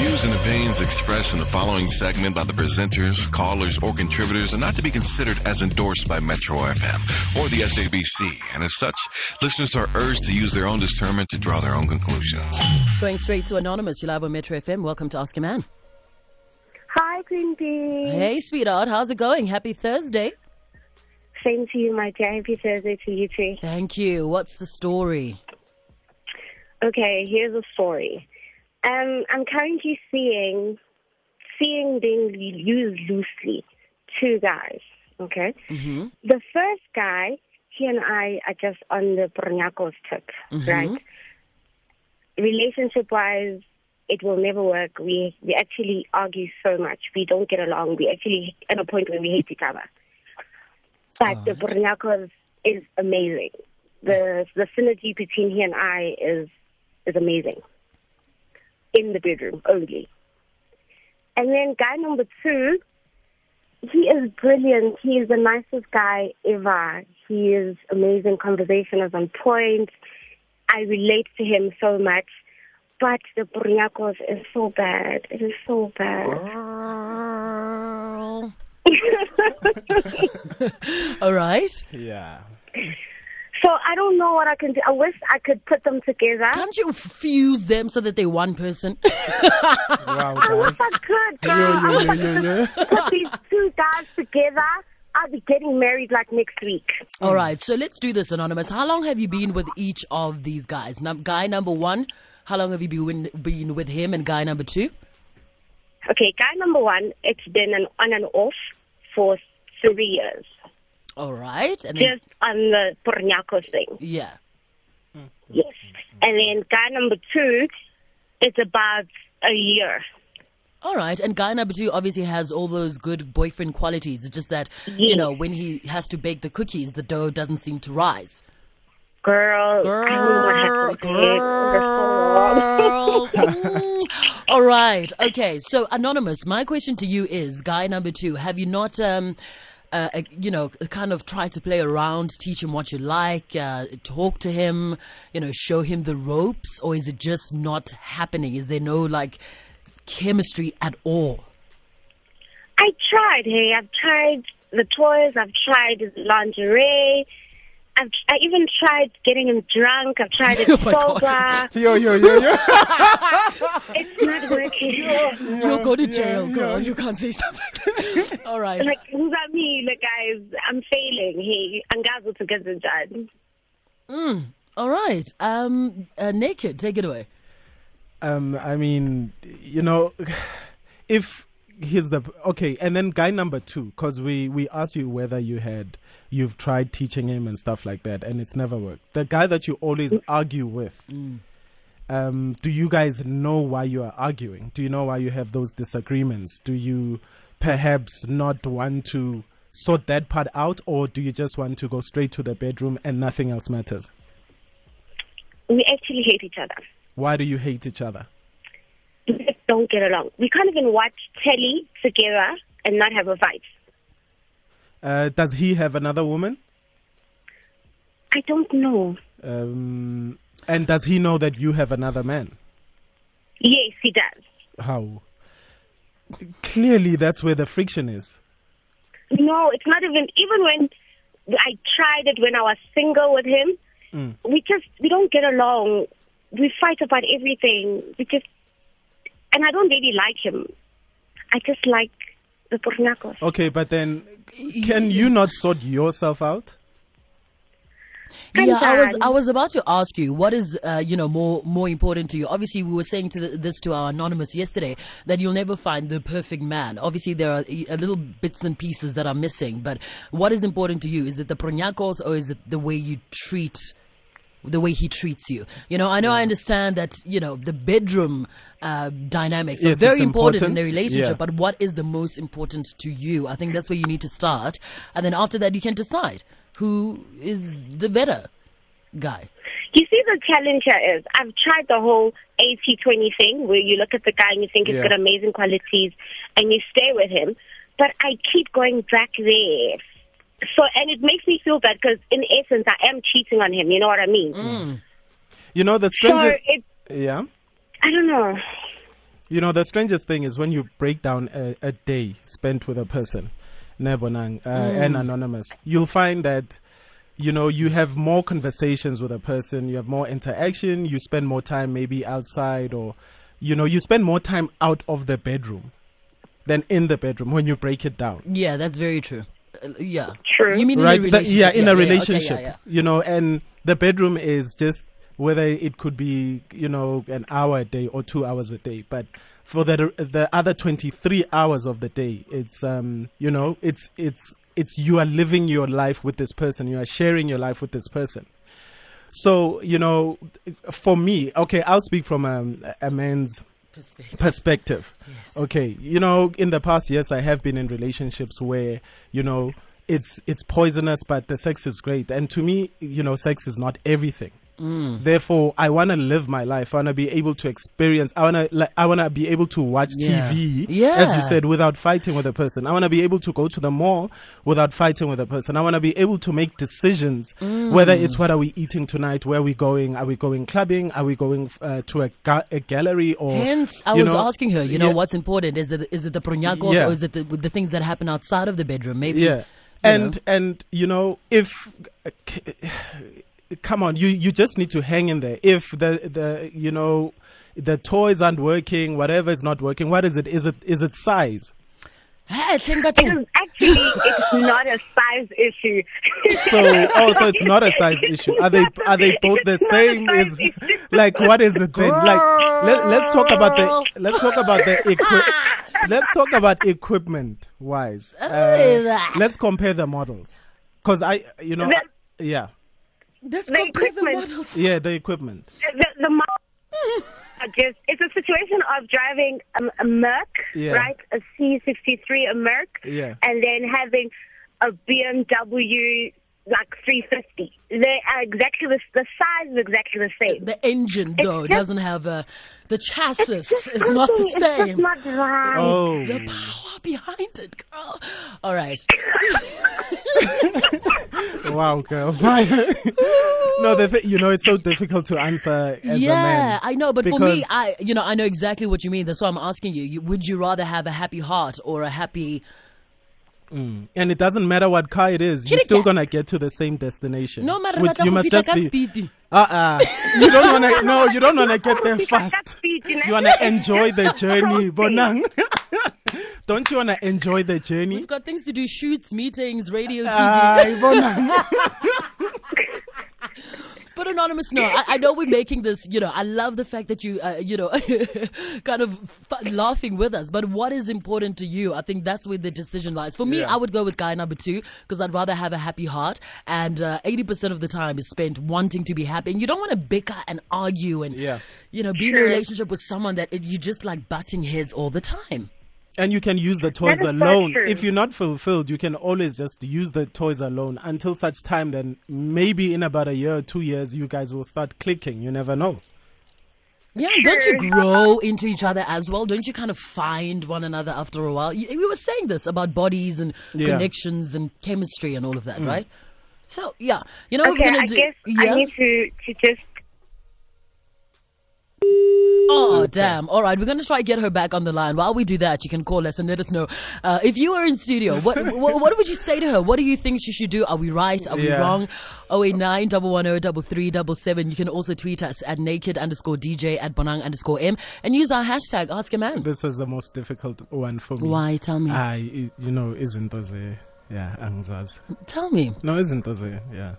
views and opinions expressed in the following segment by the presenters, callers, or contributors are not to be considered as endorsed by Metro FM or the SABC, and as such, listeners are urged to use their own discernment to draw their own conclusions. Going straight to Anonymous, you're live on Metro FM. Welcome to Ask a Man. Hi, Queen Bee. Hey, sweetheart, how's it going? Happy Thursday. Same to you, my dear. Happy Thursday to you too. Thank you. What's the story? Okay, here's a story. Um, I'm currently seeing, seeing being used loosely, two guys. Okay. Mm-hmm. The first guy, he and I are just on the Brnyakos tip, right? Relationship wise, it will never work. We we actually argue so much. We don't get along. We actually at a point where we hate each other. But the Brnyakos is amazing. The the synergy between he and I is is amazing. In the bedroom only. And then guy number two, he is brilliant. He is the nicest guy ever. He is amazing. Conversation is on point. I relate to him so much. But the Brnyakos is so bad. It is so bad. Girl. All right. Yeah. So I don't know what I can do. I wish I could put them together. Can't you fuse them so that they're one person? Wow, I wish guys. I could, girl. Yeah, I wish yeah, I yeah, yeah, put these two guys together. I'll be getting married like next week. All right, so let's do this, Anonymous. How long have you been with each of these guys? Num- guy number one, how long have you been, been with him? And guy number two? Okay, guy number one, it's been an on and off for three years. All right. And then, Just on the Pornyakos thing. yeah. Yes. And then guy number two, it's about a year. All right, and guy number two obviously has all those good boyfriend qualities. It's just that, you know, when he has to bake the cookies, the dough doesn't seem to rise. Girl, I don't know what happened to it. For so long. Girl. All right. Okay. So, Anonymous, my question to you is guy number two, have you not, um, uh, you know, kind of try to play around, teach him what you like, uh, talk to him, you know, show him the ropes, or is it just not happening? Is there no, like, chemistry at all? I tried, hey. I've tried the toys. I've tried lingerie. I've, I even tried getting him drunk. I've tried it Oh my God. sober. Yo, yo, yo, yo. It's not working. You'll go to jail, girl. You can't say stuff like that. All right. like, who's at me? Like, guys, I'm failing. Hey, angazo to get the judge. All right. Um, uh, naked, take it away. Um, I mean, you know, if he's the okay, and then guy number two, because we we asked you whether you had you've tried teaching him and stuff like that, and it's never worked. The guy that you always argue with. Um, do you guys know why you are arguing? Do you know why you have those disagreements? Do you perhaps not want to sort that part out, or do you just want to go straight to the bedroom and nothing else matters? We actually hate each other. Why do you hate each other? Don't get along. We can't even watch telly together and not have a fight. Uh, does he have another woman? I don't know. Um, and does he know that you have another man? Yes, he does. How? Clearly, that's where the friction is. No, it's not even. Even when I tried it when I was single with him, Mm. we just we don't get along. We fight about everything. We just, and I don't really like him. I just like the Pornakos. Okay, but then can you not sort yourself out? Yeah, I was I was about to ask you what is uh, you know more more important to you. Obviously, we were saying to the, this to our anonymous yesterday that you'll never find the perfect man. Obviously, there are a little bits and pieces that are missing. But what is important to you? Is it the pronyakos or is it the way you treat? The way he treats you, you know. I know. I understand that. You know, the bedroom uh, dynamics Yes, are very it's important, in important. a relationship. Yeah. But what is the most important to you? I think that's where you need to start, and then after that, you can decide who is the better guy. You see, the challenge here is I've tried the whole 80-20 thing where you look at the guy and you think he's Yeah. got amazing qualities and you stay with him, but I keep going back there. Feel bad because in essence I am cheating on him. You know what I mean? You know the So strangest. it, Yeah. I don't know. You know, the strangest thing is when you break down a, a day spent with a person, Nebonang, uh, and anonymous, you'll find that you know you have more conversations with a person, you have more interaction, you spend more time maybe outside, or you know, you spend more time out of the bedroom than in the bedroom when you break it down. Yeah, that's very true. Uh, yeah. True. You mean in right? a The- relationship? yeah, in a okay, relationship, yeah, you know, and the bedroom is just whether it could be, you know, an hour a day or two hours a day, but for the the other twenty three hours of the day, it's um, you know, it's it's it's you are living your life with this person, you are sharing your life with this person. So you know, for me, okay, I'll speak from um, a man's Perspective. perspective. Yes. Okay, you know, in the past, yes, I have been in relationships where you know it's it's poisonous, but the sex is great, and to me, you know, sex is not everything. Mm. Therefore, I want to live my life. I want to be able to experience. I want to. Like, I want to be able to watch Yeah. TV, Yeah. as you said, without fighting with a person. I want to be able to go to the mall without fighting with a person. I want to be able to make decisions, Mm. whether it's what are we eating tonight, where are we going, are we going clubbing, are we going uh, to a, ga- a gallery, or Hence, I was know, asking her, you know, yeah. what's important? Is it is it the pronyakos Yeah. or is it the, the things that happen outside of the bedroom? Maybe. yeah and know. and you know if come on you you just need to hang in there. If the the you know the toys aren't working whatever is not working what is it? Is it is it size? Hey, think It better. is. Actually it's not a size issue. so oh so it's not a size issue. Are they are they both the It's not a same? is like what is it then? Like let, let's talk about the let's talk about the equi- let's talk about equipment wise. Uh, let's compare the models. Because i you know I- yeah Let's The compare the equipment. yeah the equipment the, the mo- are just it's a situation of driving a, a Merc, Yeah. right? A C63, a Merc, Yeah. and then having a BMW like 350. They are exactly the, the size is exactly the same. The engine, though, just- doesn't have a. The chassis Just is not the something- It's same. just not right. oh The power behind it, girl. All right. Wow, girls. no, the th- you know it's so difficult to answer as a yeah. I know, but for me, I you know I know exactly what you mean. That's why I'm asking you. you. Would you rather have a happy heart or a happy? And it doesn't matter what car it is, you're still gonna get to the same destination. No matter Which what, you must just be. speedy. Uh uh You don't wanna. No, you don't wanna get there fast. you wanna enjoy the journey, Bonang. Don't you wanna enjoy the journey? We've got things to do: shoots, meetings, radio, TV. Aye, Bonang. But anonymous, no, I, I know we're making this. You know, I love the fact that you, uh, you know, kind of f- laughing with us. But what is important to you? I think that's where the decision lies. For me, Yeah. I would go with guy number two because I'd rather have a happy heart, and uh, eighty percent of the time is spent wanting to be happy. And you don't want to bicker and argue and, Yeah. you know, be in a relationship with someone that it, you just like butting heads all the time. And you can use the toys is so alone. If you're not fulfilled, you can always just use the toys alone until such time. Then maybe in about a year or two years, you guys will start clicking. You never know. Yeah, don't you grow into each other as well? Don't you kind of find one another after a while? We were saying this about bodies and Yeah. connections and chemistry and all of that, hmm. right? So yeah, you know what Okay, we're gonna I do? guess yeah. I need to to just Oh damn! All right, we're gonna try to get her back on the line. While we do that, you can call us and let us know uh, if you were in studio. What, what what would you say to her? What do you think she should do? Are we right? Are we Yeah. wrong? Oh eight nine double one oh double three double seven. You can also tweet us at naked underscore DJ at bonang underscore m and use our hashtag Ask a Man. This was the most difficult one for me. Why? Tell me. I, you know, isn't those, yeah, angizazi. Tell me. No, isn't those, yeah.